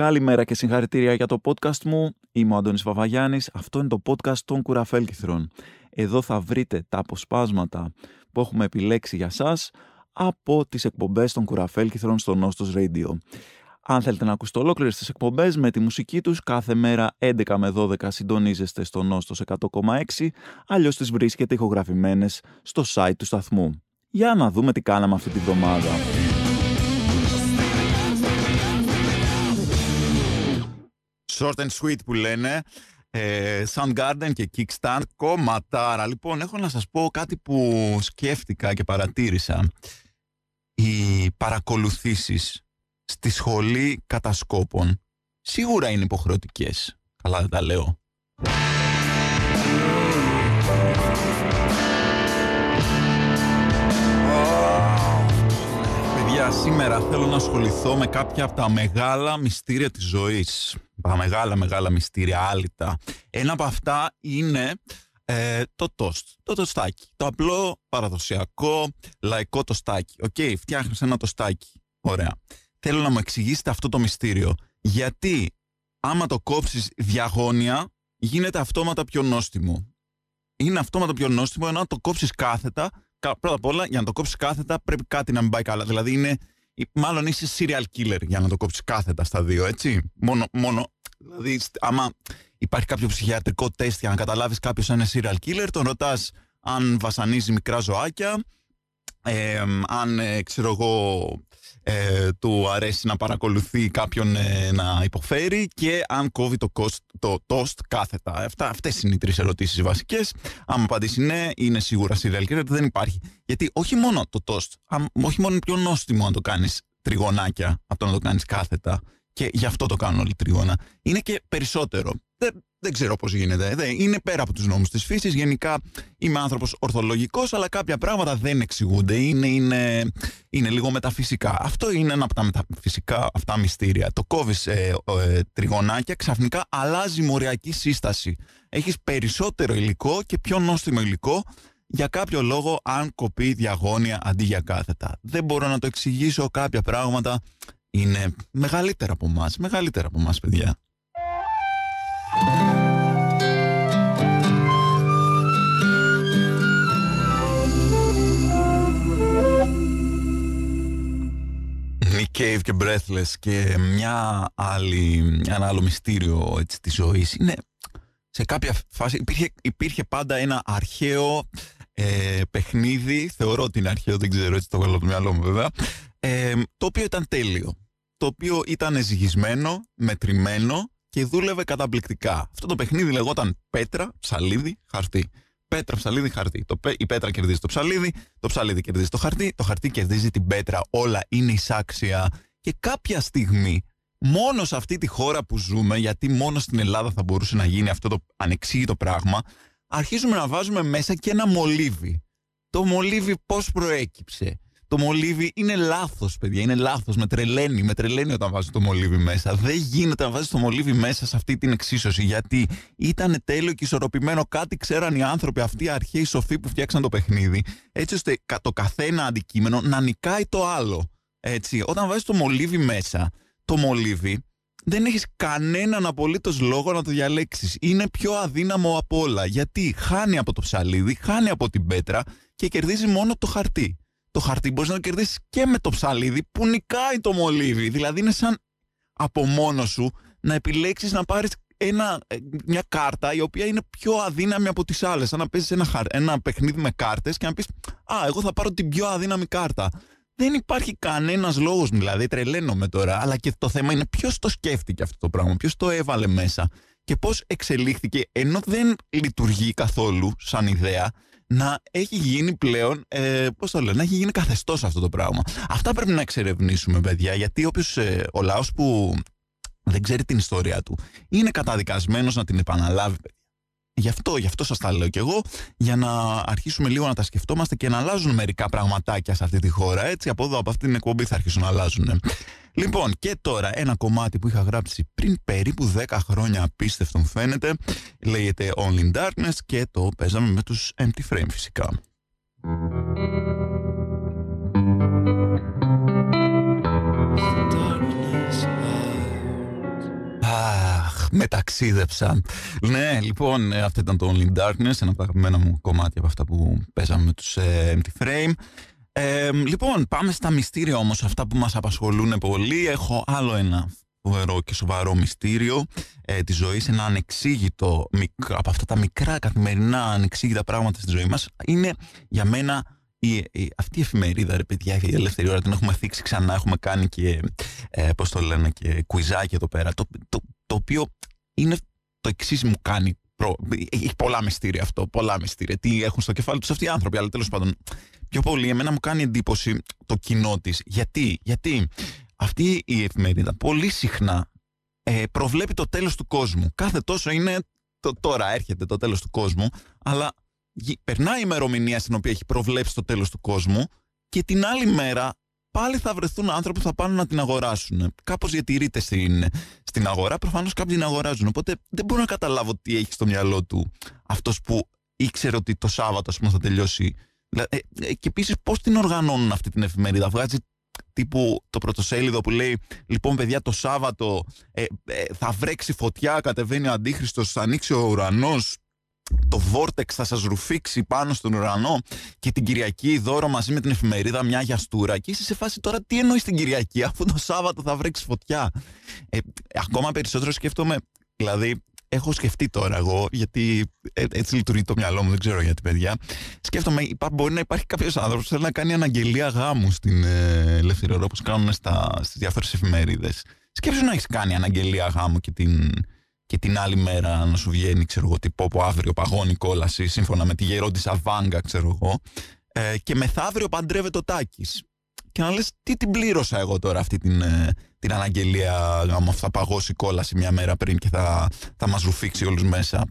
Καλημέρα και συγχαρητήρια για το podcast μου. Είμαι ο Αντώνης Βαβαγιάννης. Αυτό είναι το podcast των κουραφέλκυθρων. Εδώ θα βρείτε τα αποσπάσματα που έχουμε επιλέξει για σας από τις εκπομπές των κουραφέλκυθρων στο Νόστος Radio. Αν θέλετε να ακούσετε ολόκληρες τις εκπομπές με τη μουσική τους, κάθε μέρα 11 με 12 συντονίζεστε στο Νόστος 100,6, αλλιώς τις βρίσκετε ηχογραφημένες στο site του σταθμού. Για να δούμε τι κάναμε αυτή τη βδομάδα. Short and sweet που λένε. Ε, Soundgarden και Kickstand. Κομματάρα. Λοιπόν, έχω να σας πω κάτι που σκέφτηκα και παρατήρησα. Οι παρακολουθήσεις στη σχολή κατασκόπων σίγουρα είναι υποχρεωτικές. Καλά δεν τα λέω. Σήμερα θέλω να ασχοληθώ με κάποια από τα μεγάλα μυστήρια της ζωής. Τα μεγάλα, μεγάλα μυστήρια, άλυτα. Ένα από αυτά είναι ε, το τοστ, το τοστάκι. Το απλό, παραδοσιακό, λαϊκό τοστάκι. OK, okay, φτιάχνεις ένα τοστάκι. Ωραία. Θέλω να μου εξηγήσετε αυτό το μυστήριο. Γιατί άμα το κόψεις διαγώνια, γίνεται αυτόματα πιο νόστιμο. Είναι αυτόματα πιο νόστιμο, ενώ αν το κόψεις κάθετα, πρώτα απ' όλα, για να το κόψεις κάθετα, πρέπει κάτι να μην πάει καλά. Δηλαδή, είναι, μάλλον είσαι serial killer για να το κόψεις κάθετα στα δύο, έτσι. Μόνο, μόνο δηλαδή, άμα υπάρχει κάποιο ψυχιατρικό τεστ για να καταλάβεις κάποιος είναι serial killer, τον ρωτάς αν βασανίζει μικρά ζωάκια, ε, αν, ε, ξέρω εγώ, ε, του αρέσει να παρακολουθεί κάποιον ε, να υποφέρει και αν κόβει το, cost, το toast κάθετα. Αυτά, αυτές είναι οι τρεις ερωτήσεις βασικές. Αν απαντήσει ναι, είναι σίγουρα serial killer, δεν υπάρχει. Γιατί όχι μόνο το toast, όχι μόνο είναι πιο νόστιμο να το κάνεις τριγωνάκια από το να το κάνεις κάθετα και γι' αυτό το κάνουν όλοι τρίγωνα. Είναι και περισσότερο. Δεν, δεν ξέρω πώς γίνεται. Δεν, είναι πέρα από τους νόμους της φύσης. Γενικά είμαι άνθρωπος ορθολογικός, αλλά κάποια πράγματα δεν εξηγούνται. Είναι, είναι, είναι λίγο μεταφυσικά. Αυτό είναι ένα από τα μεταφυσικά αυτά μυστήρια. Το κόβεις ε, ε, τριγωνάκια, ξαφνικά αλλάζει μοριακή σύσταση. Έχεις περισσότερο υλικό και πιο νόστιμο υλικό για κάποιο λόγο αν κοπεί διαγώνια αντί για κάθετα. Δεν μπορώ να το εξηγήσω κάποια πράγματα. Είναι μεγαλύτερα από εμάς. Μεγαλύτερα από εμάς, παιδιά. Cave και Breathless και μια άλλη, ένα άλλο μυστήριο έτσι, της ζωής είναι σε κάποια φάση υπήρχε, υπήρχε πάντα ένα αρχαίο ε, παιχνίδι, θεωρώ ότι είναι αρχαίο, δεν ξέρω έτσι το βγάλω από το μυαλό μου βέβαια, ε, το οποίο ήταν τέλειο, το οποίο ήταν ζυγισμένο, μετρημένο και δούλευε καταπληκτικά. Αυτό το παιχνίδι λεγόταν πέτρα, ψαλίδι, χαρτί. Πέτρα, ψαλίδι, χαρτί. Το, η πέτρα κερδίζει το ψαλίδι, το ψαλίδι κερδίζει το χαρτί, το χαρτί κερδίζει την πέτρα. Όλα είναι εισάξια. Και κάποια στιγμή, μόνο σε αυτή τη χώρα που ζούμε, γιατί μόνο στην Ελλάδα θα μπορούσε να γίνει αυτό το ανεξήγητο πράγμα, αρχίζουμε να βάζουμε μέσα και ένα μολύβι. Το μολύβι πώς προέκυψε; Το μολύβι είναι λάθος, παιδιά. Είναι λάθος. Με τρελαίνει. Με τρελαίνει όταν βάζεις το μολύβι μέσα. Δεν γίνεται να βάζεις το μολύβι μέσα σε αυτή την εξίσωση. Γιατί ήταν τέλειο και ισορροπημένο. Κάτι ξέραν οι άνθρωποι αυτοί οι αρχαίοι σοφοί που φτιάξαν το παιχνίδι. Έτσι ώστε το καθένα αντικείμενο να νικάει το άλλο. Έτσι. Όταν βάζεις το μολύβι μέσα, το μολύβι δεν έχεις κανέναν απολύτως λόγο να το διαλέξεις. Είναι πιο αδύναμο από όλα. Γιατί χάνει από το ψαλίδι, χάνει από την πέτρα και κερδίζει μόνο το χαρτί το χαρτί μπορείς να το κερδίσεις και με το ψαλίδι που νικάει το μολύβι. Δηλαδή είναι σαν από μόνος σου να επιλέξεις να πάρεις ένα, ε, μια κάρτα η οποία είναι πιο αδύναμη από τις άλλες. Σαν να παίζεις ένα, ένα παιχνίδι με κάρτες και να πεις Α, εγώ θα πάρω την πιο αδύναμη κάρτα. Δεν υπάρχει κανένας λόγος, δηλαδή τρελαίνομαι τώρα. Αλλά και το θέμα είναι ποιος το σκέφτηκε αυτό το πράγμα, ποιος το έβαλε μέσα και πώς εξελίχθηκε ενώ δεν λειτουργεί καθόλου σαν ιδέα να έχει γίνει πλέον, ε, πώς το λέω, να έχει γίνει καθεστώς αυτό το πράγμα. Αυτά πρέπει να εξερευνήσουμε, παιδιά, γιατί όποιος, ε, ο λαός που δεν ξέρει την ιστορία του είναι καταδικασμένος να την επαναλάβει, Γι' αυτό, γι' αυτό σας τα λέω κι εγώ, για να αρχίσουμε λίγο να τα σκεφτόμαστε και να αλλάζουν μερικά πραγματάκια σε αυτή τη χώρα. Έτσι, από εδώ, από αυτή την εκπομπή θα αρχίσουν να αλλάζουν. Λοιπόν, και τώρα ένα κομμάτι που είχα γράψει πριν περίπου 10 χρόνια, απίστευτο μου φαίνεται, λέγεται Only in Darkness και το παίζαμε με τους Empty Frame φυσικά. Μεταξίδεψα. Ναι, λοιπόν, ε, αυτό ήταν το Only Darkness, ένα από τα αγαπημένα μου κομμάτια από αυτά που παίζαμε με τους ε, Empty Frame. Ε, λοιπόν, πάμε στα μυστήρια όμως, αυτά που μας απασχολούν πολύ. Έχω άλλο ένα φοβερό και σοβαρό μυστήριο ε, της ζωής, ένα ανεξήγητο από αυτά τα μικρά καθημερινά ανεξήγητα πράγματα στη ζωή μας. Είναι για μένα η, η, αυτή η εφημερίδα, ρε παιδιά, η ελεύθερη ώρα την έχουμε θίξει ξανά, έχουμε κάνει και, ε, πώς το λένε, και κουιζάκι εδώ πέρα, το, το, το οποίο είναι το εξής μου κάνει Προ... Έχει πολλά μυστήρια αυτό, πολλά μυστήρια. Τι έχουν στο κεφάλι τους αυτοί οι άνθρωποι, αλλά τέλος πάντων. Πιο πολύ, εμένα μου κάνει εντύπωση το κοινό της. Γιατί, γιατί αυτή η εφημερίδα πολύ συχνά ε, προβλέπει το τέλος του κόσμου. Κάθε τόσο είναι, το, τώρα έρχεται το τέλος του κόσμου, αλλά περνάει η ημερομηνία στην οποία έχει προβλέψει το τέλος του κόσμου και την άλλη μέρα πάλι θα βρεθούν άνθρωποι που θα πάνε να την αγοράσουν. Κάπως διατηρείται στην, στην αγορά, προφανώς κάποιοι την αγοράζουν. Οπότε δεν μπορώ να καταλάβω τι έχει στο μυαλό του αυτός που ήξερε ότι το Σάββατο πούμε, θα τελειώσει. Ε, ε, και επίσης πώς την οργανώνουν αυτή την εφημερίδα. Βγάζει τύπου το πρωτοσέλιδο που λέει λοιπόν παιδιά το Σάββατο ε, θα βρέξει φωτιά, κατεβαίνει ο Αντίχριστος, θα ανοίξει ο ουρανός, το Vortex θα σας ρουφήξει πάνω στον ουρανό και την Κυριακή δώρο μαζί με την εφημερίδα μια γιαστούρα και είσαι σε φάση τώρα τι εννοείς την Κυριακή αφού το Σάββατο θα βρέξεις φωτιά. Ε, ακόμα περισσότερο σκέφτομαι, δηλαδή έχω σκεφτεί τώρα εγώ, γιατί ε, έτσι λειτουργεί το μυαλό μου, δεν ξέρω γιατί παιδιά. Σκέφτομαι, μπορεί να υπάρχει κάποιος άνθρωπος που θέλει να κάνει αναγγελία γάμου στην ε, ελεύθερη ώρα, όπως κάνουν στις διάφορες εφημερίδες. Σκέψου να έχεις κάνει αναγγελία γάμου και την, και την άλλη μέρα να σου βγαίνει, ξέρω εγώ, τι πω, αύριο παγώνει κόλαση, σύμφωνα με τη γερόντισα Βάγκα, ξέρω εγώ. Ε, και μεθαύριο παντρεύεται ο Τάκης. Και να λες, τι την πλήρωσα εγώ τώρα αυτή την, ε, την αναγγελία, άμα θα παγώσει κόλαση μια μέρα πριν και θα, θα μας ρουφήξει όλους μέσα.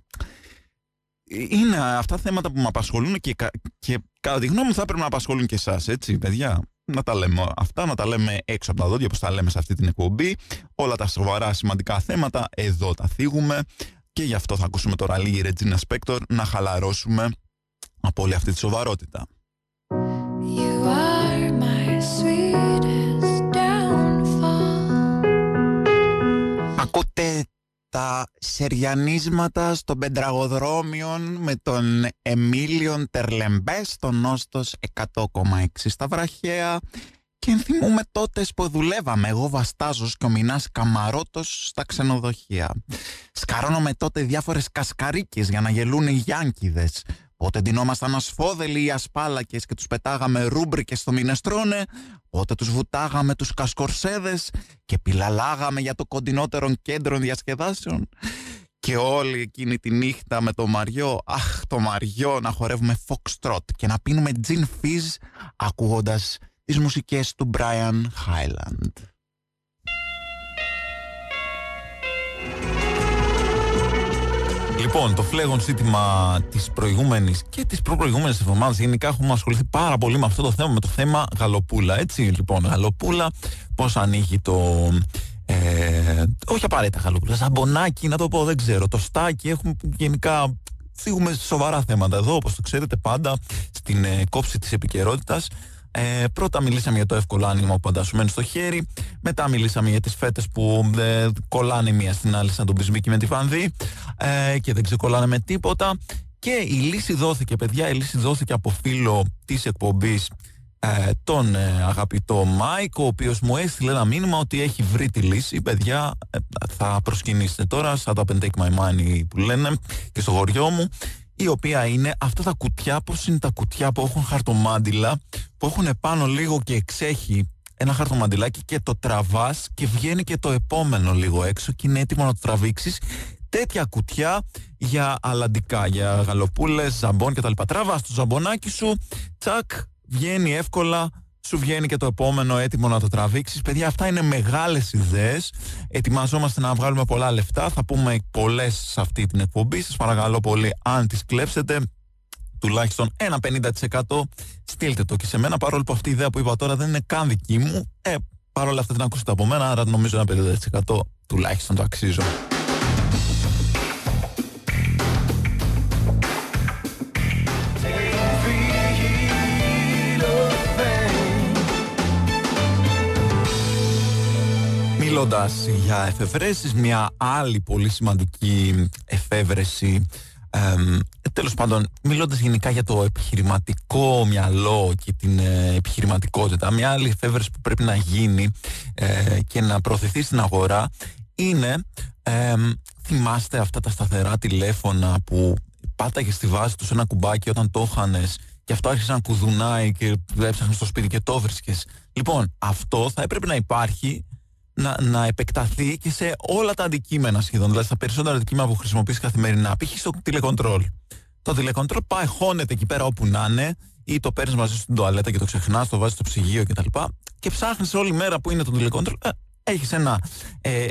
Είναι αυτά θέματα που με απασχολούν και, και κατά τη γνώμη μου θα έπρεπε να απασχολούν και εσάς, έτσι, παιδιά να τα λέμε αυτά, να τα λέμε έξω από τα δόντια, όπως τα λέμε σε αυτή την εκπομπή. Όλα τα σοβαρά σημαντικά θέματα, εδώ τα θίγουμε. Και γι' αυτό θα ακούσουμε τώρα λίγη Regina Spector να χαλαρώσουμε από όλη αυτή τη σοβαρότητα. You are my Ακούτε τα σεριανίσματα στον πεντραγοδρόμιον με τον Εμίλιον Τερλεμπές στο νόστος 100,6 στα βραχαία και ενθυμούμε τότε που δουλεύαμε εγώ Βαστάζος και ο Μινάς Καμαρότος στα ξενοδοχεία. Σκαρώνομαι τότε διάφορες κασκαρίκες για να γελούν οι Γιάνκιδες Πότε ντυνόμασταν ασφόδελοι οι ασπάλακες και τους πετάγαμε ρούμπρικες στο Μινεστρόνε, πότε τους βουτάγαμε τους κασκορσέδες και πιλαλάγαμε για το κοντινότερο κέντρο διασκεδάσεων. Και όλη εκείνη τη νύχτα με το Μαριό, αχ το Μαριό να χορεύουμε foxtrot και να πίνουμε gin fizz ακούγοντας τις μουσικές του Brian Highland. Λοιπόν, το φλέγον ζήτημα της προηγούμενης και της προπροηγούμενης εβδομάδας γενικά έχουμε ασχοληθεί πάρα πολύ με αυτό το θέμα, με το θέμα Γαλοπούλα. Έτσι, λοιπόν, Γαλοπούλα, πώς ανοίγει το. Ε, όχι απαραίτητα Γαλοπούλα, ζαμπονάκι, να το πω, δεν ξέρω. Το στάκι, έχουμε γενικά. Θίγουμε σοβαρά θέματα εδώ, όπως το ξέρετε πάντα, στην ε, κόψη της επικαιρότητας. Ε, πρώτα μιλήσαμε για το εύκολο άνοιγμα που πάντα σου μένει στο χέρι. Μετά μιλήσαμε για τις φέτες που ε, κολλάνε μία στην άλλη, σαν τον Μπισμπίκη με τη Βανδή ε, και δεν ξεκολλάνε με τίποτα. Και η λύση δόθηκε, παιδιά, η λύση δόθηκε από φίλο της εκπομπής, ε, τον ε, αγαπητό Μάικ, ο οποίος μου έστειλε ένα μήνυμα ότι έχει βρει τη λύση. Παιδιά, ε, θα προσκυνήσετε τώρα, σαν τα Take My Money που λένε και στο χωριό μου η οποία είναι αυτά τα κουτιά, πώς είναι τα κουτιά που έχουν χαρτομάντιλα, που έχουν πάνω λίγο και εξέχει ένα χαρτομαντιλάκι και το τραβάς και βγαίνει και το επόμενο λίγο έξω και είναι έτοιμο να το τραβήξεις. Τέτοια κουτιά για αλαντικά, για γαλοπούλες, ζαμπόν κτλ. Τραβάς το ζαμπονάκι σου, τσακ, βγαίνει εύκολα σου βγαίνει και το επόμενο έτοιμο να το τραβήξεις. Παιδιά, αυτά είναι μεγάλες ιδέες. Ετοιμαζόμαστε να βγάλουμε πολλά λεφτά. Θα πούμε πολλές σε αυτή την εκπομπή. Σας παρακαλώ πολύ, αν τις κλέψετε, τουλάχιστον ένα 50% στείλτε το και σε μένα. Παρόλο που αυτή η ιδέα που είπα τώρα δεν είναι καν δική μου, ε, παρόλα αυτά την ακούσετε από μένα, άρα νομίζω ένα 50% τουλάχιστον το αξίζω. Μιλώντας για εφευρέσεις, μια άλλη πολύ σημαντική εφεύρεση ε, τέλος πάντων, μιλώντας γενικά για το επιχειρηματικό μυαλό και την ε, επιχειρηματικότητα, μια άλλη εφεύρεση που πρέπει να γίνει ε, και να προωθηθεί στην αγορά είναι, θυμάστε αυτά τα σταθερά τηλέφωνα που πάταγες στη βάση τους ένα κουμπάκι όταν το είχαν και αυτό άρχισε να κουδουνάει και έψαχνε στο σπίτι και το βρίσκες. Λοιπόν, αυτό θα έπρεπε να υπάρχει να, να επεκταθεί και σε όλα τα αντικείμενα σχεδόν. Δηλαδή στα περισσότερα αντικείμενα που χρησιμοποιείς καθημερινά. Π.χ. στο τηλεκοντρόλ. Το τηλεκοντρόλ πάει, χώνεται εκεί πέρα όπου να είναι, ή το παίρνεις μαζί στην τουαλέτα και το ξεχνάς, το βάζεις στο ψυγείο κτλ. Και, και ψάχνεις όλη μέρα που είναι το τηλεκοντρόλ. Ε, έχεις ένα, ε,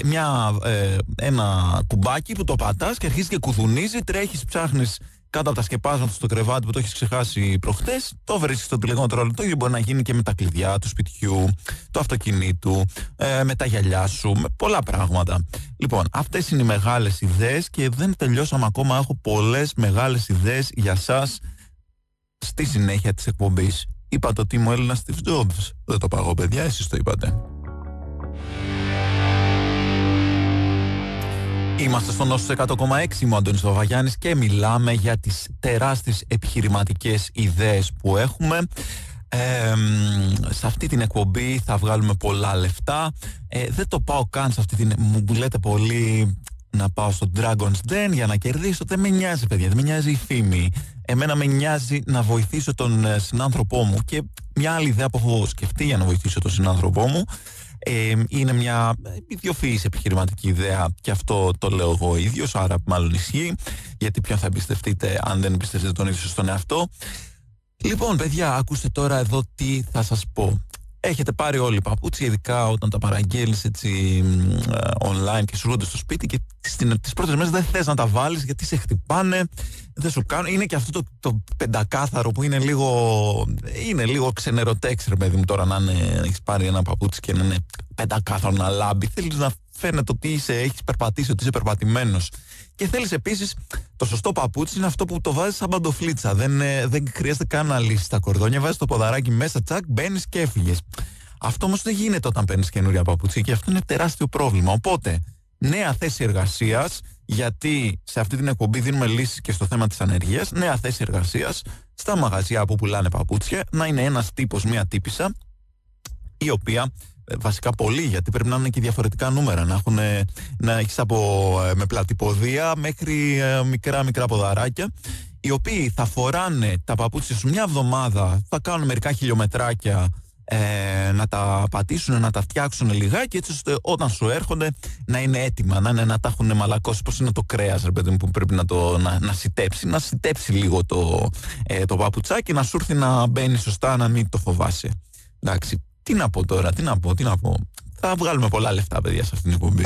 ε, ένα κουμπάκι που το πατάς και αρχίζεις και κουδουνίζει, τρέχεις, ψάχνεις κάτω από τα σκεπάσματα στο κρεβάτι που το έχεις ξεχάσει προχτές, το βρίσκεις στο τηλεκοντρόλ. Το ίδιο μπορεί να γίνει και με τα κλειδιά του σπιτιού, του αυτοκινήτου, ε, με τα γυαλιά σου, με πολλά πράγματα. Λοιπόν, αυτές είναι οι μεγάλες ιδέες και δεν τελειώσαμε ακόμα. Έχω πολλές μεγάλες ιδέες για εσά στη συνέχεια της εκπομπής. Είπα το τι μου Έλληνας Steve Jobs. Δεν το παγώ, παιδιά, εσείς το είπατε. Είμαστε στο Νόσο 100,6 μου Αντώνης Βαβαγιάννης και μιλάμε για τις τεράστιες επιχειρηματικές ιδέες που έχουμε. σε αυτή την εκπομπή θα βγάλουμε πολλά λεφτά. Ε, δεν το πάω καν σε αυτή την... Μου λέτε πολύ να πάω στο Dragon's Den για να κερδίσω. Δεν με νοιάζει παιδιά, δεν με νοιάζει η φήμη. Εμένα με νοιάζει να βοηθήσω τον ε, συνάνθρωπό μου και μια άλλη ιδέα που έχω σκεφτεί για να βοηθήσω τον συνάνθρωπό μου ε, είναι μια ιδιοφυής επιχειρηματική ιδέα και αυτό το λέω εγώ ίδιος, άρα μάλλον ισχύει, γιατί ποιον θα εμπιστευτείτε αν δεν εμπιστευτείτε τον ίδιο στον εαυτό. Λοιπόν, παιδιά, ακούστε τώρα εδώ τι θα σας πω. Έχετε πάρει όλοι παπούτσια, ειδικά όταν τα παραγγέλνεις έτσι online και σου έρχονται στο σπίτι και τις πρώτες μέρες δεν θες να τα βάλεις γιατί σε χτυπάνε, δεν σου κάνουν. Είναι και αυτό το, το πεντακάθαρο που είναι λίγο, είναι λίγο ξενερωτέξ, ρε παιδί μου, τώρα να είναι, έχεις πάρει ένα παπούτσι και να είναι πεντακάθαρο να λάμπει. Θέλεις να φαίνεται ότι είσαι, έχεις περπατήσει, ότι είσαι περπατημένος. Και θέλεις επίσης, το σωστό παπούτσι είναι αυτό που το βάζεις σαν παντοφλίτσα. Δεν, ε, δεν χρειάζεται καν να λύσεις τα κορδόνια. Βάζεις το ποδαράκι μέσα, τσακ, μπαίνεις και έφυγες. Αυτό όμως δεν γίνεται όταν παίρνεις καινούρια παπούτσια και αυτό είναι τεράστιο πρόβλημα. Οπότε, νέα θέση εργασίας, γιατί σε αυτή την εκπομπή δίνουμε λύσεις και στο θέμα της ανεργίας. Νέα θέση εργασίας στα μαγαζιά που πουλάνε παπούτσια, να είναι ένας τύπος, μία τύπησα, η οποία ε, βασικά πολύ, γιατί πρέπει να είναι και διαφορετικά νούμερα. Να, έχουν, να έχεις από ε, με πλατυποδία μέχρι ε, μικρά μικρά ποδαράκια, οι οποίοι θα φοράνε τα παπούτσια σου μια εβδομάδα, θα κάνουν μερικά χιλιομετράκια ε, να τα πατήσουν, να τα φτιάξουν λιγάκι έτσι ώστε όταν σου έρχονται να είναι έτοιμα, να, είναι, να τα έχουν μαλακώσει πως είναι το κρέας ρε παιδί που πρέπει να το να, να σιτέψει, να σιτέψει λίγο το, ε, το παπουτσάκι να σου έρθει να μπαίνει σωστά να μην το φοβάσαι. Εντάξει, τι να πω τώρα, τι να πω, τι να πω. Θα βγάλουμε πολλά λεφτά παιδιά σε αυτήν την εκπομπή.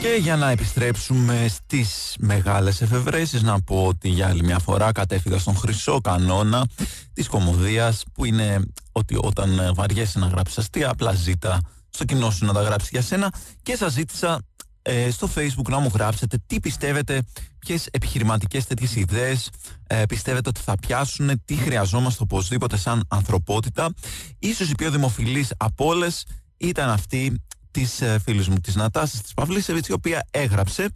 Και για να επιστρέψουμε στις μεγάλες εφευρέσεις να πω ότι για άλλη μια φορά κατέφυγα στον χρυσό κανόνα της κομμωδίας που είναι ότι όταν βαριέσαι να γράψεις αστεία απλά ζήτα στο κοινό σου να τα γράψεις για σένα και σας ζήτησα ε, στο facebook να μου γράψετε τι πιστεύετε, ποιες επιχειρηματικές τέτοιες ιδέες ε, πιστεύετε ότι θα πιάσουν, τι χρειαζόμαστε οπωσδήποτε σαν ανθρωπότητα. Ίσως η πιο δημοφιλής από όλες ήταν αυτή της ε, φίλης μου της Νατάσης της Παυλίσεβιτς η οποία έγραψε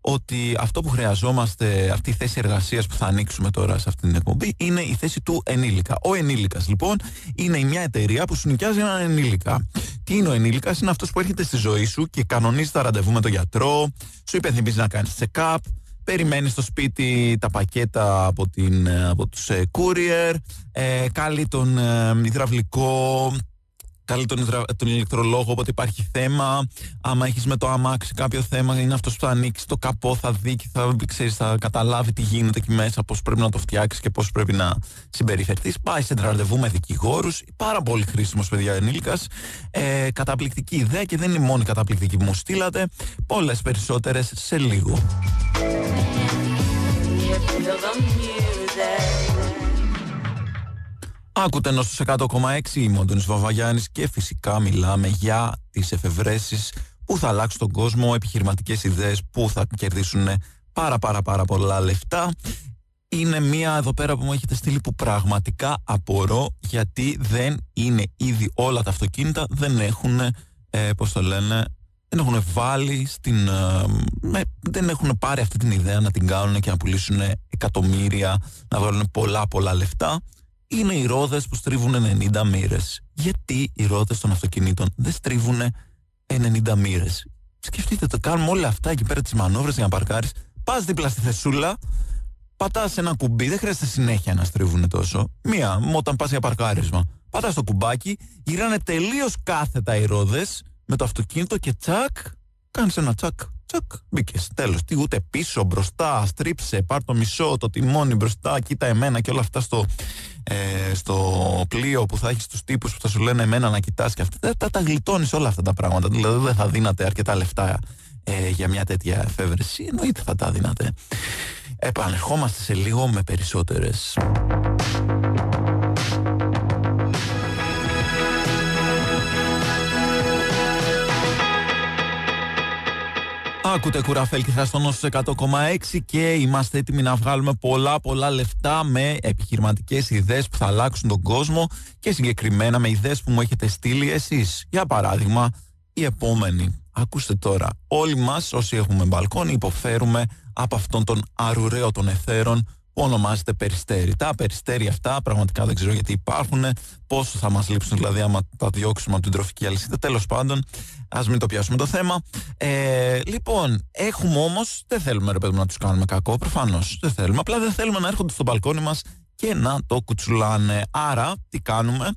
ότι αυτό που χρειαζόμαστε, αυτή η θέση εργασίας που θα ανοίξουμε τώρα σε αυτή την εκπομπή είναι η θέση του ενήλικα. Ο ενήλικας λοιπόν είναι μια εταιρεία που σου νοικιάζει έναν ενήλικα. Τι είναι ο ενήλικας, είναι αυτός που έρχεται στη ζωή σου και κανονίζει τα ραντεβού με τον γιατρό, σου υπενθυμίζει να κάνεις check-up, περιμένεις στο σπίτι τα πακέτα από, την, από τους ε, courier, ε, κάλει τον ε, υδραυλικό, καλεί τον, τον ηλεκτρολόγο όποτε υπάρχει θέμα. Άμα έχεις με το αμάξι κάποιο θέμα, είναι αυτός που θα ανοίξει το καπό, θα δει και θα, ξέρεις, θα καταλάβει τι γίνεται εκεί μέσα, πώς πρέπει να το φτιάξεις και πώς πρέπει να συμπεριφερθείς. Πάει σε ραντεβού με δικηγόρους. Πάρα πολύ χρήσιμος παιδιά ενήλικας. Ε, καταπληκτική ιδέα και δεν είναι η μόνη καταπληκτική που μου στείλατε. Πολλές περισσότερες σε λίγο. Άκουτε ενώ στους 100,6 είμαι ο Αντώνης Βαβαγιάννης και φυσικά μιλάμε για τις εφευρέσεις που θα αλλάξουν τον κόσμο, επιχειρηματικές ιδέες που θα κερδίσουν πάρα πάρα πάρα πολλά λεφτά. είναι μία εδώ πέρα που μου έχετε στείλει που πραγματικά απορώ γιατί δεν είναι ήδη όλα τα αυτοκίνητα, δεν έχουν, ε, πώς το λένε, δεν έχουν βάλει στην, ε, δεν έχουν πάρει αυτή την ιδέα να την κάνουν και να πουλήσουν εκατομμύρια, να βγάλουν πολλά πολλά λεφτά. Είναι οι ρόδες που στρίβουν 90 μοίρες. Γιατί οι ρόδες των αυτοκινήτων δεν στρίβουν 90 μοίρες; Σκεφτείτε το, κάνουμε όλα αυτά εκεί πέρα τις μανόβρες για να παρκάρεις. Πας δίπλα στη θεσούλα, πατάς ένα κουμπί, δεν χρειάζεται συνέχεια να στρίβουν τόσο. Μία, όταν πας για παρκάρισμα. Πατάς το κουμπάκι, γυράνε τελείως κάθετα οι ρόδες με το αυτοκίνητο και τσακ, κάνεις ένα τσακ. Τσακ, μπήκες. Τέλος. Τι ούτε πίσω, μπροστά, στρίψε, πάρ το μισό, το τιμόνι μπροστά, κοίτα εμένα και όλα αυτά στο, ε, στο πλοίο που θα έχεις τους τύπους που θα σου λένε εμένα να κοιτάς και αυτά. Τα, τα γλιτώνεις όλα αυτά τα πράγματα. Δηλαδή δεν θα δίνατε αρκετά λεφτά ε, για μια τέτοια εφεύρεση. Εννοείται θα τα δίνατε. Επανερχόμαστε σε λίγο με περισσότερες. Άκουτε κουραφέλ και θα στον 100,6 και είμαστε έτοιμοι να βγάλουμε πολλά πολλά λεφτά με επιχειρηματικές ιδέες που θα αλλάξουν τον κόσμο και συγκεκριμένα με ιδέες που μου έχετε στείλει εσείς. Για παράδειγμα, η επόμενη Ακούστε τώρα, όλοι μας όσοι έχουμε μπαλκόνι υποφέρουμε από αυτόν τον αρουραίο των εθέρων που ονομάζεται περιστέρι. Τα περιστέρια αυτά πραγματικά δεν ξέρω γιατί υπάρχουν, πόσο θα μας λείψουν δηλαδή άμα τα διώξουμε από την τροφική αλυσίδα. Τέλος πάντων, ας μην το πιάσουμε το θέμα. Ε, λοιπόν, έχουμε όμως, δεν θέλουμε ρε παιδί να τους κάνουμε κακό, προφανώς δεν θέλουμε, απλά δεν θέλουμε να έρχονται στο μπαλκόνι μας και να το κουτσουλάνε. Άρα, τι κάνουμε,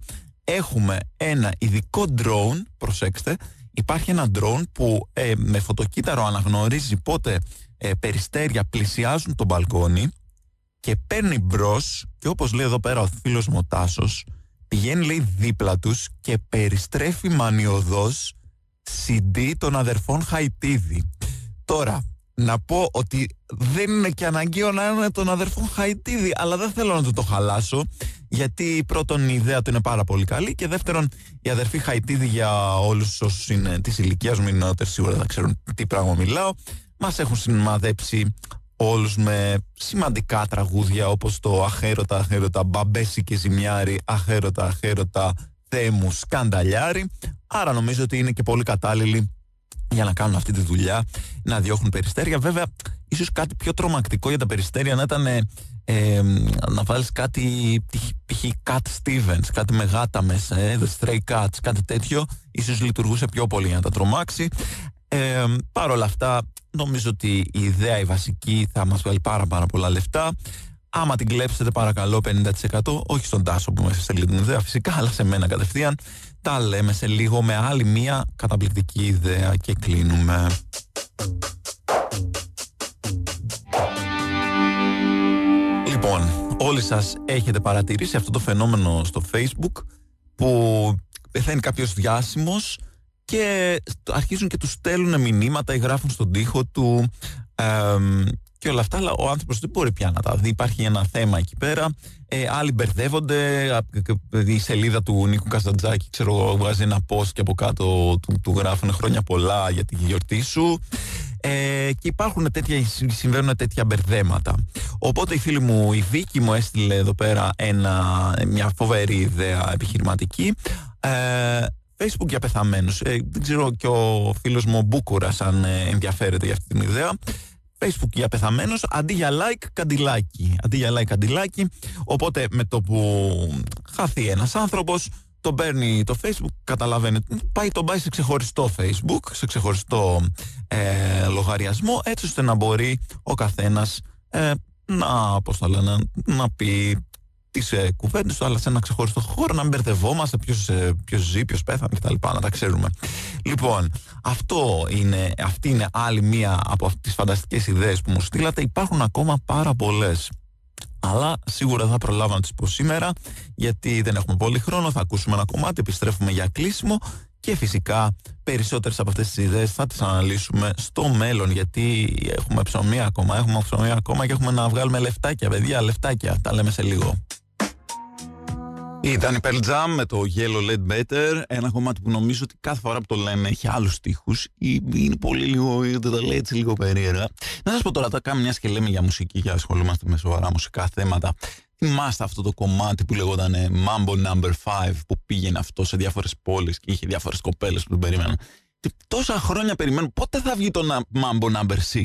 έχουμε ένα ειδικό drone, προσέξτε, υπάρχει ένα drone που ε, με φωτοκύτταρο αναγνωρίζει πότε ε, περιστέρια πλησιάζουν το μπαλκόνι και παίρνει μπρος και όπως λέει εδώ πέρα ο φίλος μου ο Τάσος, πηγαίνει λέει δίπλα τους και περιστρέφει μανιωδώς CD των αδερφών Χαϊτίδη. Τώρα, να πω ότι δεν είναι και αναγκαίο να είναι των αδερφών Χαϊτίδη, αλλά δεν θέλω να το το χαλάσω, γιατί πρώτον η ιδέα του είναι πάρα πολύ καλή και δεύτερον η αδερφή Χαϊτίδη για όλους όσους είναι της ηλικίας μου, είναι σίγουρα θα ξέρουν τι πράγμα μιλάω, μας έχουν σημαδέψει όλους με σημαντικά τραγούδια όπως το «Αχέρωτα, αχέρωτα, μπαμπέση και ζημιάρι, αχέρωτα, αχέρωτα, θέμου, σκανταλιάρι». Άρα νομίζω ότι είναι και πολύ κατάλληλοι για να κάνουν αυτή τη δουλειά, να διώχνουν περιστέρια. Βέβαια, ίσως κάτι πιο τρομακτικό για τα περιστέρια να ήταν ε, να βάλεις κάτι π.χ. Cat Stevens, κάτι με γάτα μέσα, ε, The Stray Cats, κάτι τέτοιο, ίσως λειτουργούσε πιο πολύ για να τα τρομάξει. Ε, Παρ' όλα αυτά, νομίζω ότι η ιδέα η βασική θα μας βάλει πάρα πάρα πολλά λεφτά. Άμα την κλέψετε παρακαλώ 50% όχι στον Τάσο που με στέλνει την ιδέα φυσικά αλλά σε μένα κατευθείαν τα λέμε σε λίγο με άλλη μία καταπληκτική ιδέα και κλείνουμε. Λοιπόν, όλοι σας έχετε παρατηρήσει αυτό το φαινόμενο στο facebook που πεθαίνει κάποιος διάσημος και αρχίζουν και τους στέλνουν μηνύματα ή γράφουν στον τοίχο του και όλα αυτά, αλλά ο άνθρωπος δεν μπορεί πια να τα δει. Υπάρχει ένα θέμα εκεί πέρα. Ε, άλλοι μπερδεύονται. Η σελίδα του Νίκου Κασταντζάκη, ξέρω εγώ, βγάζει ένα post και από κάτω του, του γράφουν χρόνια πολλά για τη γιορτή σου. Ε, και υπάρχουν τέτοια, συμβαίνουν τέτοια μπερδέματα. Οπότε η φίλη μου, η Βίκη, μου έστειλε εδώ πέρα ένα, μια φοβερή ιδέα επιχειρηματική. Ε, Facebook για πεθαμένους. Ε, δεν ξέρω και ο φίλος μου ο Μπούκουρας αν ε, ενδιαφέρεται για αυτή την ιδέα. Facebook για πεθαμένους, αντί για like, καντιλάκι. Αντί για like, καντιλάκι. Οπότε με το που χαθεί ένας άνθρωπος, το παίρνει το Facebook, καταλαβαίνετε, πάει, τον πάει σε ξεχωριστό Facebook, σε ξεχωριστό ε, λογαριασμό, έτσι ώστε να μπορεί ο καθένας ε, να, πώς θα λένε, να πει τις ε, κουβέντες του, αλλά σε ένα ξεχωριστό χώρο, να μην μπερδευόμαστε ποιος ε, ποιος ζει, ποιος πέθανε κτλ. Να τα ξέρουμε. Λοιπόν, αυτό είναι, αυτή είναι άλλη μία από τις φανταστικές ιδέες που μου στείλατε. Υπάρχουν ακόμα πάρα πολλές. Αλλά σίγουρα θα προλάβω να τις πω σήμερα, γιατί δεν έχουμε πολύ χρόνο. Θα ακούσουμε ένα κομμάτι, επιστρέφουμε για κλείσιμο και φυσικά περισσότερες από αυτές τις ιδέες θα τις αναλύσουμε στο μέλλον γιατί έχουμε ψωμί ακόμα, έχουμε ψωμί ακόμα και έχουμε να βγάλουμε λεφτάκια, παιδιά, λεφτάκια. Τα λέμε σε λίγο. Ήταν η Pearl Jam με το Yellow Led Better, ένα κομμάτι που νομίζω ότι κάθε φορά που το λέμε έχει άλλους στίχους ή είναι πολύ λίγο, δεν το λέει έτσι λίγο περίεργα. Να σας πω τώρα, τα κάνουμε μια και λέμε για μουσική και ασχολούμαστε με σοβαρά μουσικά θέματα. Θυμάστε αυτό το κομμάτι που λεγόταν Mambo Number 5 που πήγαινε αυτό σε διάφορες πόλεις και είχε διάφορες κοπέλες που τον περίμεναν. Και τόσα χρόνια περιμένουν πότε θα βγει το Mambo Number 6.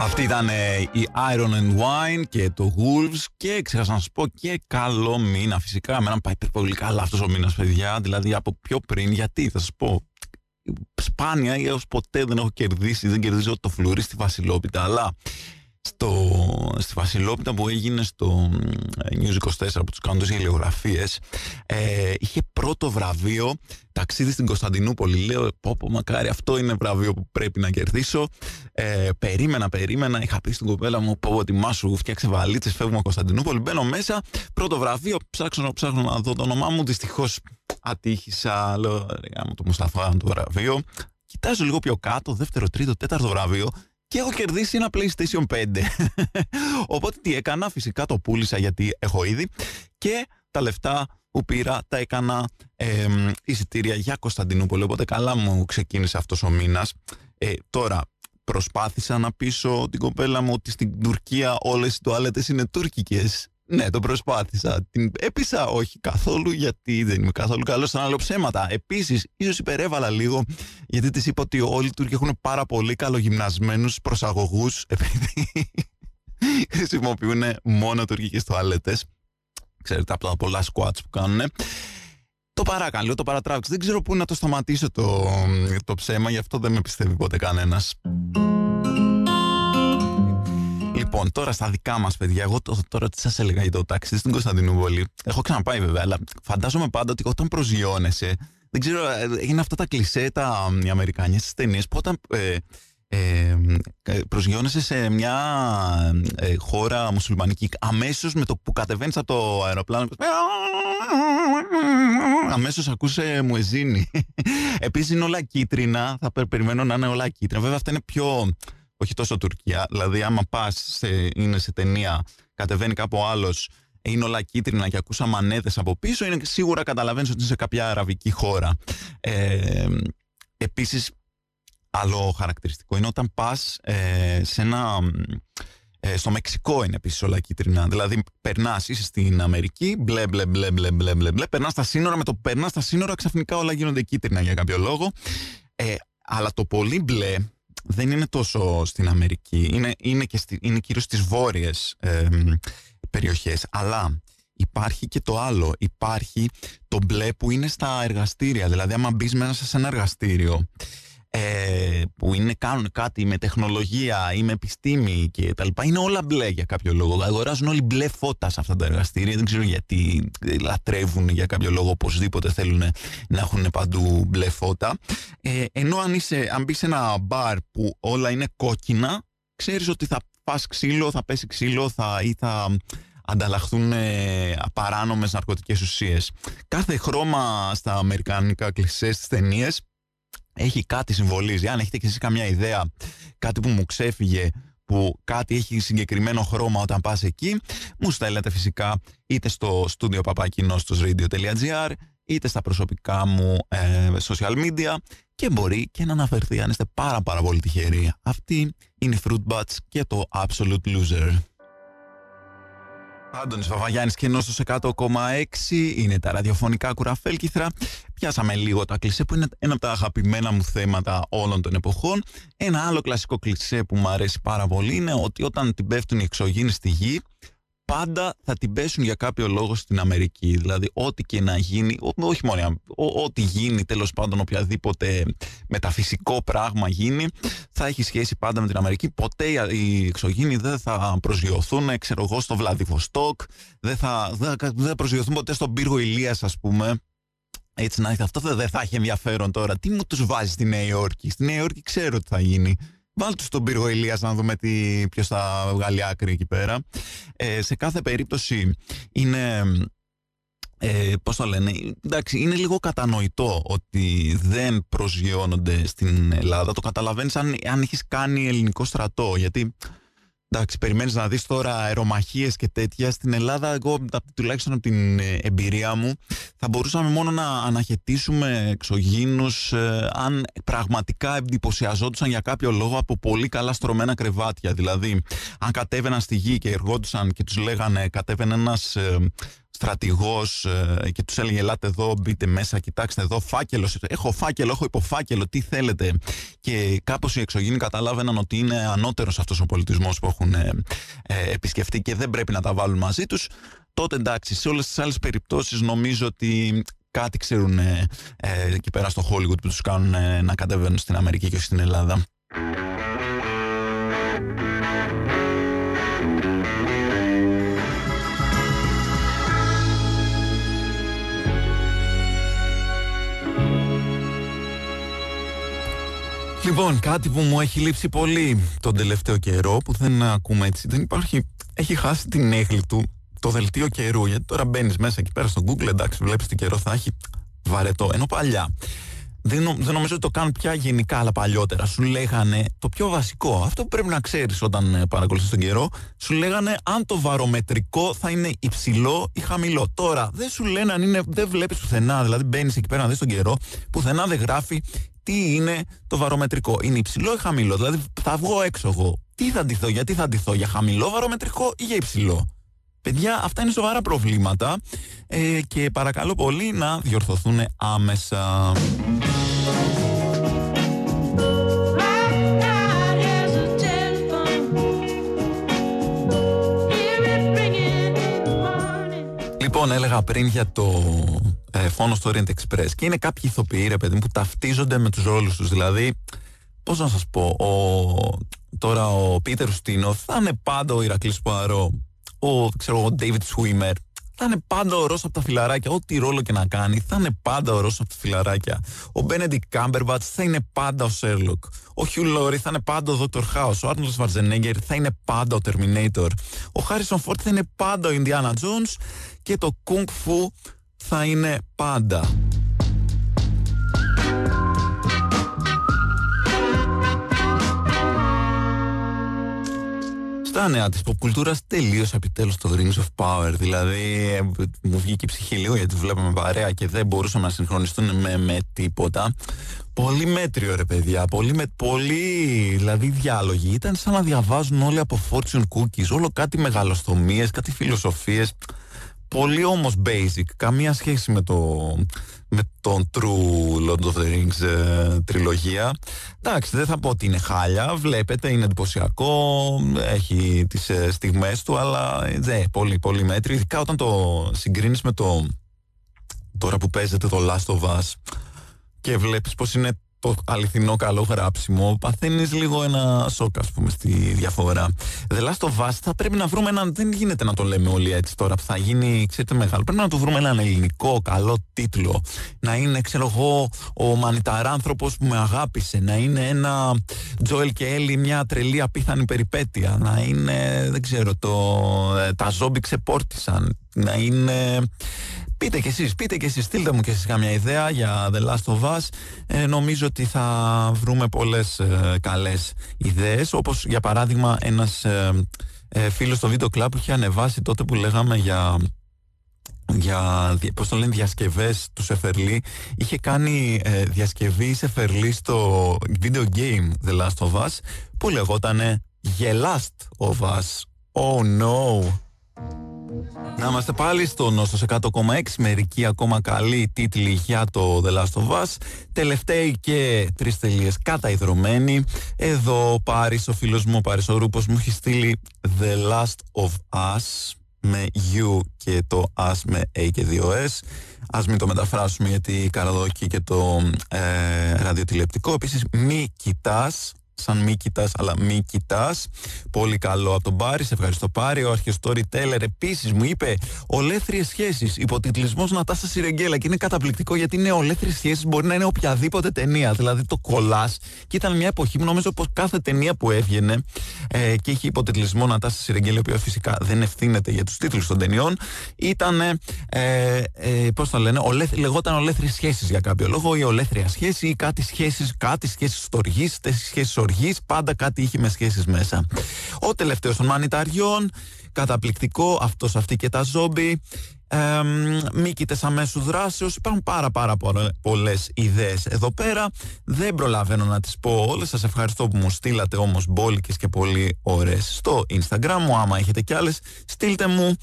Αυτή ήταν ε, η Iron and Wine και το Wolves και ξέχασα να σα πω και καλό μήνα. Φυσικά, με έναν πάει πολύ καλά αυτός ο μήνας, παιδιά. Δηλαδή από πιο πριν, γιατί θα σας πω. Σπάνια ή έως ποτέ δεν έχω κερδίσει, δεν κερδίζω το φλουρί στη Βασιλόπιτα. Αλλά στο, στη Βασιλόπιτα που έγινε στο News 24 που τους κάνουν τις γελιογραφίες ε, είχε πρώτο βραβείο ταξίδι στην Κωνσταντινούπολη. Λέω πω πω μακάρι αυτό είναι βραβείο που πρέπει να κερδίσω. Ε, περίμενα περίμενα είχα πει στην κοπέλα μου πω ότι μα σου φτιάξε βαλίτσες φεύγουμε Κωνσταντινούπολη μπαίνω μέσα πρώτο βραβείο ψάχνω, ψάχνω να δω το όνομά μου δυστυχώς ατύχησα. Λέω ρε μου το Μουσταφά το βραβείο Κοιτάζω λίγο πιο κάτω, δεύτερο, τρίτο, τέταρτο βραβείο και έχω κερδίσει ένα PlayStation 5. Οπότε τι έκανα, φυσικά το πούλησα γιατί έχω ήδη και τα λεφτά που πήρα τα έκανα ε, εισιτήρια για Κωνσταντινούπολη. Οπότε καλά μου ξεκίνησε αυτός ο μήνας. Ε, τώρα προσπάθησα να πείσω την κοπέλα μου ότι στην Τουρκία όλες οι τουάλετες είναι τουρκικές. Ναι, το προσπάθησα. Την έπεισα όχι καθόλου γιατί δεν είμαι καθόλου καλός να λέω ψέματα. Επίσης, ίσως υπερέβαλα λίγο γιατί της είπα ότι όλοι οι Τούρκοι έχουν πάρα πολύ καλογυμνασμένους προσαγωγούς επειδή χρησιμοποιούν μόνο τουρκικές τουαλέτες. Ξέρετε από τα πολλά squats που κάνουν. Το παράκαλω, το παρατράβηξα. Δεν ξέρω πού να το σταματήσω το, το ψέμα, γι' αυτό δεν με πιστεύει ποτέ κανένας. Λοιπόν, τώρα στα δικά μας παιδιά, εγώ τώρα τι σας έλεγα για το ταξίδι στην Κωνσταντινούπολη. Έχω ξαναπάει βέβαια, αλλά φαντάζομαι πάντα ότι όταν προσγειώνεσαι. Δεν ξέρω, ε, είναι αυτά τα κλισέ, τα, οι Αμερικανιές στι ταινίες, που όταν ε, ε, προσγειώνεσαι σε μια ε, χώρα μουσουλμανική, αμέσως με το που κατεβαίνεις από το αεροπλάνο. Αμέσως ακούσε μουεζίνη. Επίσης είναι όλα κίτρινα. Θα περιμένω να είναι όλα κίτρινα. Βέβαια, αυτά είναι πιο όχι τόσο Τουρκία. Δηλαδή, άμα πας, είναι σε ταινία, κατεβαίνει κάπου άλλος, είναι όλα κίτρινα και ακούσα μανέδε από πίσω, είναι σίγουρα καταλαβαίνεις ότι είναι σε κάποια αραβική χώρα. Ε, Επίσης, άλλο χαρακτηριστικό είναι όταν πας ε, σε ένα. Ε, στο Μεξικό είναι επίσης όλα κίτρινα. Δηλαδή, περνάς, είσαι στην Αμερική, μπλε, μπλε, μπλε, μπλε, μπλε, μπλε, μπλε περνάς στα σύνορα, με το περνάς στα σύνορα, ξαφνικά όλα γίνονται κίτρινα για κάποιο λόγο. Ε, αλλά το πολύ μπλε δεν είναι τόσο στην Αμερική. Είναι, είναι, και στη, είναι κυρίως στις βόρειες ε, περιοχές. Αλλά υπάρχει και το άλλο. Υπάρχει το μπλε που είναι στα εργαστήρια. Δηλαδή, άμα μπεις μέσα σε ένα εργαστήριο ε, που είναι, κάνουν κάτι με τεχνολογία ή με επιστήμη και τα λοιπά. Είναι όλα μπλε για κάποιο λόγο. Αγοράζουν όλοι μπλε φώτα σε αυτά τα εργαστήρια. Δεν ξέρω γιατί λατρεύουν για κάποιο λόγο οπωσδήποτε θέλουν να έχουν παντού μπλε φώτα. Ε, ενώ αν, είσαι, αν μπεις σε ένα μπαρ που όλα είναι κόκκινα, ξέρεις ότι θα φας ξύλο, θα πέσει ξύλο θα, ή θα ανταλλαχθούν ε, παράνομες ναρκωτικές ουσίες. Κάθε χρώμα στα αμερικανικά κλισέ στις ταινίες έχει κάτι συμβολίζει. Αν έχετε και εσείς καμιά ιδέα, κάτι που μου ξέφυγε, που κάτι έχει συγκεκριμένο χρώμα όταν πας εκεί, μου στέλνετε φυσικά είτε στο studio radio.gr είτε στα προσωπικά μου ε, social media και μπορεί και να αναφερθεί αν είστε πάρα πάρα πολύ τυχεροί. Αυτή είναι η Fruit Bats και το Absolute Loser. Άντωνης Βαβαγιάννης και Νόστος 100,6 είναι τα ραδιοφωνικά κουραφέλκυθρα. Πιάσαμε λίγο τα κλισέ που είναι ένα από τα αγαπημένα μου θέματα όλων των εποχών. Ένα άλλο κλασικό κλισέ που μου αρέσει πάρα πολύ είναι ότι όταν την πέφτουν οι εξωγήινοι στη γη, πάντα θα την πέσουν για κάποιο λόγο στην Αμερική. Δηλαδή, ό,τι και να γίνει, όχι μόνο, ό,τι γίνει τέλος πάντων, οποιαδήποτε μεταφυσικό πράγμα γίνει, θα έχει σχέση πάντα με την Αμερική. Ποτέ οι εξωγήινοι δεν θα προσγειωθούν, ξέρω εγώ, στο Βλαδιβοστόκ, δεν θα, δεν, δεν θα προσγειωθούν ποτέ στον πύργο Ηλίας, ας πούμε. Έτσι να αυτό δεν θα έχει ενδιαφέρον τώρα. Τι μου τους βάζει στη Νέα Υόρκη; Στη Νέα Υόρκη ξέρω τι θα γίνει. Βάλτε στον πύργο Ηλίας να δούμε τι, ποιος θα βγάλει άκρη εκεί πέρα. Ε, σε κάθε περίπτωση είναι... Ε, πώς το λένε, εντάξει, είναι λίγο κατανοητό ότι δεν προσγειώνονται στην Ελλάδα. Το καταλαβαίνεις αν, αν έχεις κάνει ελληνικό στρατό, γιατί Εντάξει, περιμένεις να δεις τώρα αερομαχίες και τέτοια. Στην Ελλάδα, εγώ τουλάχιστον από την ε, εμπειρία μου, θα μπορούσαμε μόνο να αναχαιτήσουμε εξωγήνου ε, αν πραγματικά εντυπωσιαζόντουσαν για κάποιο λόγο από πολύ καλά στρωμένα κρεβάτια. Δηλαδή, αν κατέβαιναν στη γη και εργόντουσαν και τους λέγανε, κατέβαινε ένας ε, στρατηγός ε, και τους έλεγε: Ελάτε εδώ, μπείτε μέσα, κοιτάξτε εδώ, φάκελος. Έχω φάκελο, έχω υποφάκελο, τι θέλετε. Και κάπως οι εξωγήινοι καταλάβαιναν ότι είναι ανώτερος αυτός ο πολιτισμός που έχουν ε, ε, επισκεφτεί και δεν πρέπει να τα βάλουν μαζί τους. Τότε εντάξει, σε όλες τις άλλες περιπτώσεις νομίζω ότι κάτι ξέρουν ε, εκεί πέρα στο Hollywood που τους κάνουν να κατεβαίνουν στην Αμερική και στην Ελλάδα. Λοιπόν, κάτι που μου έχει λείψει πολύ τον τελευταίο καιρό που δεν ακούμε έτσι. Δεν υπάρχει. Έχει χάσει την έγκλη του το δελτίο καιρού. Γιατί τώρα μπαίνεις μέσα εκεί πέρα στο Google, εντάξει, βλέπεις τι καιρό θα έχει βαρετό. Ενώ παλιά δεν, δεν νομίζω ότι το κάνουν πια γενικά, αλλά παλιότερα σου λέγανε το πιο βασικό, αυτό που πρέπει να ξέρεις όταν ε, παρακολουθείς τον καιρό, σου λέγανε αν το βαρομετρικό θα είναι υψηλό ή χαμηλό. Τώρα δεν σου λένε αν είναι, δεν βλέπεις πουθενά, δηλαδή μπαίνεις εκεί πέρα να δεις τον καιρό, πουθενά δεν γράφει τι είναι το βαρομετρικό. Είναι υψηλό ή χαμηλό. Δηλαδή θα βγω έξω εγώ. Τι θα αντιθώ, γιατί θα αντιθώ, για χαμηλό βαρομετρικό ή για υψηλό; Παιδιά, αυτά είναι σοβαρά προβλήματα ε, και παρακαλώ πολύ να διορθωθούν άμεσα. Λοιπόν, έλεγα πριν για το ε, φόνο στο Orient Express και είναι κάποιοι ηθοποιοί, ρε παιδί που ταυτίζονται με τους ρόλους τους. Δηλαδή, πώς να σας πω, ο, τώρα ο Πίτερ Ουστίνο θα είναι πάντα ο Ηρακλής Ποαρό ο, ξέρω, ο David Swimmer θα είναι πάντα ο Ρώσο από τα φιλαράκια. Ό,τι ρόλο και να κάνει, θα είναι πάντα ο Ρώσο από τα φιλαράκια. Ο Benedict Cumberbatch θα είναι πάντα ο Sherlock. Ο Hugh Laurie θα είναι πάντα ο Dr. House. Ο Arnold Schwarzenegger θα είναι πάντα ο Terminator. Ο Harrison Ford θα είναι πάντα ο Indiana Jones. Και το Kung Fu θα είναι πάντα. Στα νέα της pop τελείωσε επιτέλους το Rings of Power. Δηλαδή, ε, μου βγήκε η ψυχή λίγο γιατί βλέπαμε παρέα και δεν μπορούσαμε να συγχρονιστούν με, με τίποτα. Πολύ μέτριο ρε παιδιά, πολύ, με, πολύ δηλαδή διάλογοι. Ήταν σαν να διαβάζουν όλοι από fortune cookies, όλο κάτι μεγαλοστομίες, κάτι φιλοσοφίες. Πολύ όμως basic, καμία σχέση με, το, με τον True Lord of the Rings ε, τριλογία. Εντάξει, δεν θα πω ότι είναι χάλια, βλέπετε, είναι εντυπωσιακό, έχει τις ε, στιγμές του, αλλά ε, πολύ πολύ μέτρη, ειδικά όταν το συγκρίνεις με το τώρα που παίζεται το Last of Us και βλέπεις πως είναι το αληθινό καλό γράψιμο, παθαίνεις λίγο ένα σοκ, ας πούμε, στη διαφορά. The Last of Us θα πρέπει να βρούμε έναν. Δεν γίνεται να το λέμε όλοι έτσι τώρα που θα γίνει, ξέρετε, μεγάλο. Πρέπει να το βρούμε έναν ελληνικό καλό τίτλο. Να είναι, ξέρω εγώ, ο μανιταράνθρωπος που με αγάπησε. Να είναι ένα Τζόελ και Έλλη, μια τρελή απίθανη περιπέτεια. Να είναι, δεν ξέρω, το, ε, τα ζόμπι ξεπόρτισαν. Να είναι Πείτε κι εσείς, πείτε κι εσείς, στείλτε μου κι εσείς καμιά ιδέα για The Last of Us. Ε, νομίζω ότι θα βρούμε πολλές ε, καλές ιδέες, όπως για παράδειγμα ένας ε, ε, φίλος στο βίντεο κλαμπ που είχε ανεβάσει τότε που λέγαμε για για πώς το λένε διασκευές του Σεφερλί. Είχε κάνει ε, διασκευή Σεφερλί στο video game The Last of Us που λεγότανε Gelast of Us. Oh no να είμαστε πάλι στο Νόστος 100,6 μερικοί ακόμα καλή τίτλοι για το The Last of Us. Τελευταίοι και τρεις τελείες καταϊδρωμένοι. Εδώ ο Πάρης, ο φίλος μου ο Πάρης ο Ρούπος μου έχει στείλει The Last of Us με U και το Us με A και 2S Ας μην το μεταφράσουμε γιατί καραδόκι και το ε, ραδιοτηλεπτικό Επίσης μη κοιτάς σαν μη κοιτάς, αλλά μη κοιτάς. Πολύ καλό από τον Πάρη. Σε ευχαριστώ Πάρη. Ο αρχιστόρι Teller επίσης μου είπε Ολέθριες σχέσεις. Υποτιτλισμός Νατάσα Σιρεγγέλα. Και είναι καταπληκτικό γιατί είναι ολέθριες σχέσεις. Μπορεί να είναι οποιαδήποτε ταινία. Δηλαδή το κολλάς. Και ήταν μια εποχή που νομίζω πως κάθε ταινία που έβγαινε ε, και είχε υποτιτλισμό Νατάσα Σιρεγγέλα, η οποία φυσικά δεν ευθύνεται για τους τίτλους των ταινιών, ήταν. Ε, ε, Πώς θα λένε, ολέθ, λεγόταν ολέθριες σχέσεις για κάποιο λόγο ή ολέθρια σχέση ή κάτι σχέσεις, κάτι σχέσεις στοργή, σχέσεις οργής, πάντα κάτι είχε με σχέσεις μέσα. Ο τελευταίος των μανιταριών, καταπληκτικό, αυτός αυτή και τα ζόμπι, ε, μήκητες αμέσου δράσεως. Υπάρχουν πάρα πάρα πολλές ιδέες εδώ πέρα. Δεν προλαβαίνω να τις πω όλες. Σας ευχαριστώ που μου στείλατε όμως μπόλικες και πολύ ωραίες στο instagram μου. Άμα έχετε κι άλλες στείλτε μου.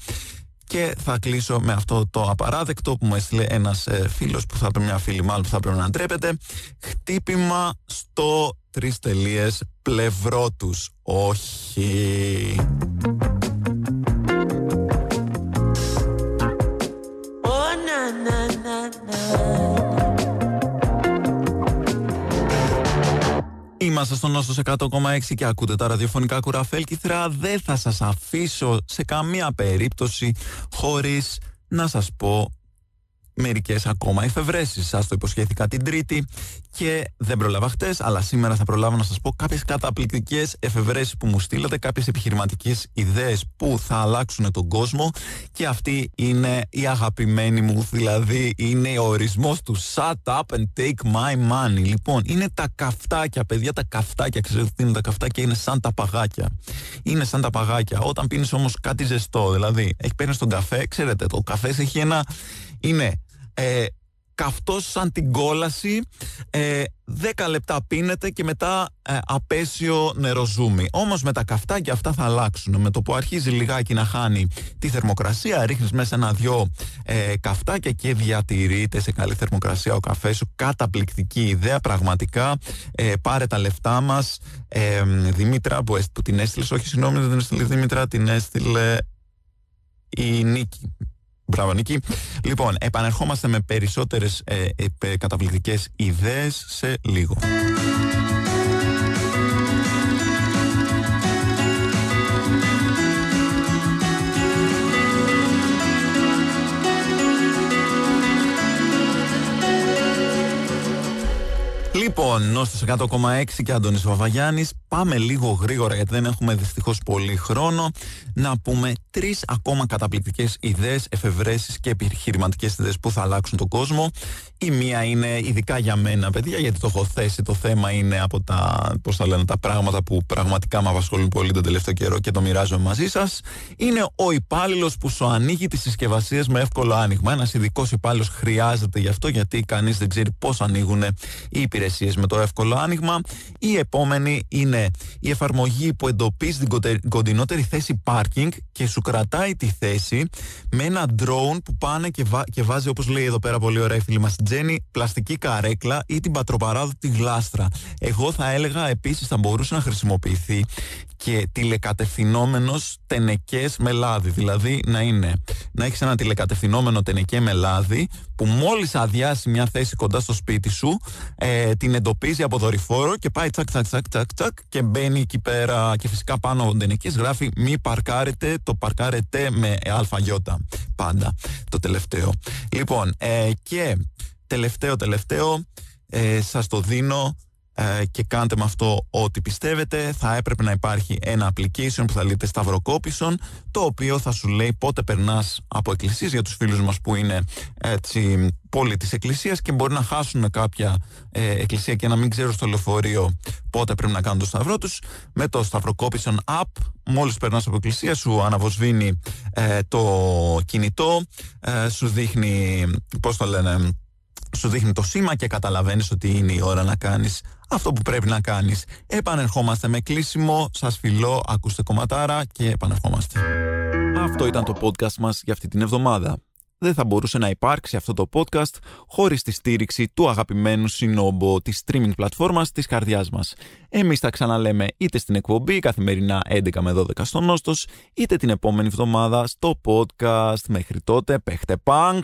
Και θα κλείσω με αυτό το απαράδεκτο που μου έστειλε ένας ε, φίλος που θα πρέπει μια φίλη μάλλον που θα πρέπει να ντρέπεται. Χτύπημα στο τρεις τελείες πλευρό τους. Όχι. Είμαστε στον Νόστος 100,6 και ακούτε τα ραδιοφωνικά κουραφέλκυθρα. Δεν θα σας αφήσω σε καμία περίπτωση χωρίς να σας πω μερικές ακόμα εφευρέσεις. Σας το υποσχέθηκα την Τρίτη και δεν προλάβα χτες, αλλά σήμερα θα προλάβω να σας πω κάποιες καταπληκτικές εφευρέσεις που μου στείλατε, κάποιες επιχειρηματικές ιδέες που θα αλλάξουν τον κόσμο και αυτή είναι η αγαπημένη μου, δηλαδή είναι ο ορισμός του Shut up and take my money. Λοιπόν, είναι τα καυτάκια, παιδιά, τα καυτάκια. Ξέρετε τι είναι τα καυτάκια, είναι σαν τα παγάκια. Είναι σαν τα παγάκια. Όταν πίνεις όμως κάτι ζεστό, δηλαδή έχει παίρνεις τον καφέ, ξέρετε, το καφές έχει ένα. Είναι ε, καυτός σαν την κόλαση, ε, 10 λεπτά πίνεται και μετά ε, απέσιο νεροζούμι. Όμως με τα καυτάκια αυτά θα αλλάξουν. Με το που αρχίζει λιγάκι να χάνει τη θερμοκρασία, ρίχνεις μέσα ένα-δυο ε, καυτάκια και διατηρείται σε καλή θερμοκρασία ο καφές σου. Καταπληκτική ιδέα, πραγματικά. Ε, πάρε τα λεφτά μας. Ε, Δημήτρα που, που την έστειλες, όχι συγγνώμη δεν την έστειλε Δημήτρα, την έστειλε η Νίκη. Μπράβο, Νίκη. Λοιπόν, επανερχόμαστε με περισσότερες ε, ε, καταπληκτικές ιδέες σε λίγο. Λοιπόν, Νόστος 100,6 και Αντώνης Βαβαγιάννης Πάμε λίγο γρήγορα γιατί δεν έχουμε δυστυχώς πολύ χρόνο. Να πούμε τρεις ακόμα καταπληκτικές ιδέες, εφευρέσεις και επιχειρηματικές ιδέες που θα αλλάξουν τον κόσμο Η μία είναι ειδικά για μένα παιδιά γιατί το έχω θέσει το θέμα είναι από τα, πώς θα λένε, τα πράγματα που πραγματικά με απασχολούν πολύ τον τελευταίο καιρό και το μοιράζομαι μαζί σας Είναι ο υπάλληλος που σου ανοίγει τις συσκευασίες με εύκολο άνοιγμα Ένας ειδικός υπάλληλος χρειάζεται γι' αυτό γιατί κανείς δεν ξέρει πώς ανοίγουν οι υπηρεσίες με το εύκολο άνοιγμα. Η επόμενη είναι η εφαρμογή που εντοπίζει την κοντινότερη θέση πάρκινγκ και σου κρατάει τη θέση με ένα drone που πάνε και, και βάζει, όπως λέει εδώ πέρα πολύ ωραία η φίλη μας Τζέννη, πλαστική καρέκλα ή την πατροπαράδοτη γλάστρα. Εγώ θα έλεγα επίσης θα μπορούσε να χρησιμοποιηθεί και τηλεκατευθυνόμενος τενεκές με λάδι. Δηλαδή να είναι να έχεις ένα τηλεκατευθυνόμενο τενεκέ με λάδι που μόλις αδειάσει μια θέση κοντά στο σπίτι σου, ε, την εντοπίζει από δορυφόρο και πάει τσακ τσακ τσακ τσακ, τσακ και μπαίνει εκεί πέρα. Και φυσικά πάνω από τενεκέ γράφει μη παρκάρετε, το παρκάρετε με αλφαγιώτα. Πάντα το τελευταίο. Λοιπόν, ε, και τελευταίο τελευταίο, ε, σας το δίνω ε, και κάντε με αυτό ό,τι πιστεύετε. Θα έπρεπε να υπάρχει ένα application που θα λέτε Σταυροκόπησον, το οποίο θα σου λέει πότε περνάς από εκκλησίες για τους φίλους μας που είναι έτσι πόλη της εκκλησίας και μπορεί να χάσουν κάποια ε, εκκλησία και να μην ξέρουν στο λεωφορείο πότε πρέπει να κάνουν το σταυρό τους. Με το Σταυροκόπησον app, μόλις περνάς από εκκλησία, σου αναβοσβήνει ε, το κινητό, ε, σου δείχνει, πώς το λένε, σου δείχνει το σήμα και καταλαβαίνεις ότι είναι η ώρα να κάνεις αυτό που πρέπει να κάνεις. Επανερχόμαστε με κλείσιμο, σας φιλώ, ακούστε κομματάρα και επανερχόμαστε. Αυτό ήταν το podcast μας για αυτή την εβδομάδα. Δεν θα μπορούσε να υπάρξει αυτό το podcast χωρίς τη στήριξη του αγαπημένου συνόμπο της streaming πλατφόρμας της καρδιάς μας. Εμείς θα ξαναλέμε είτε στην εκπομπή καθημερινά 11 με 12 στο Νόστος, είτε την επόμενη εβδομάδα στο podcast. Μέχρι τότε, παίχτε punk!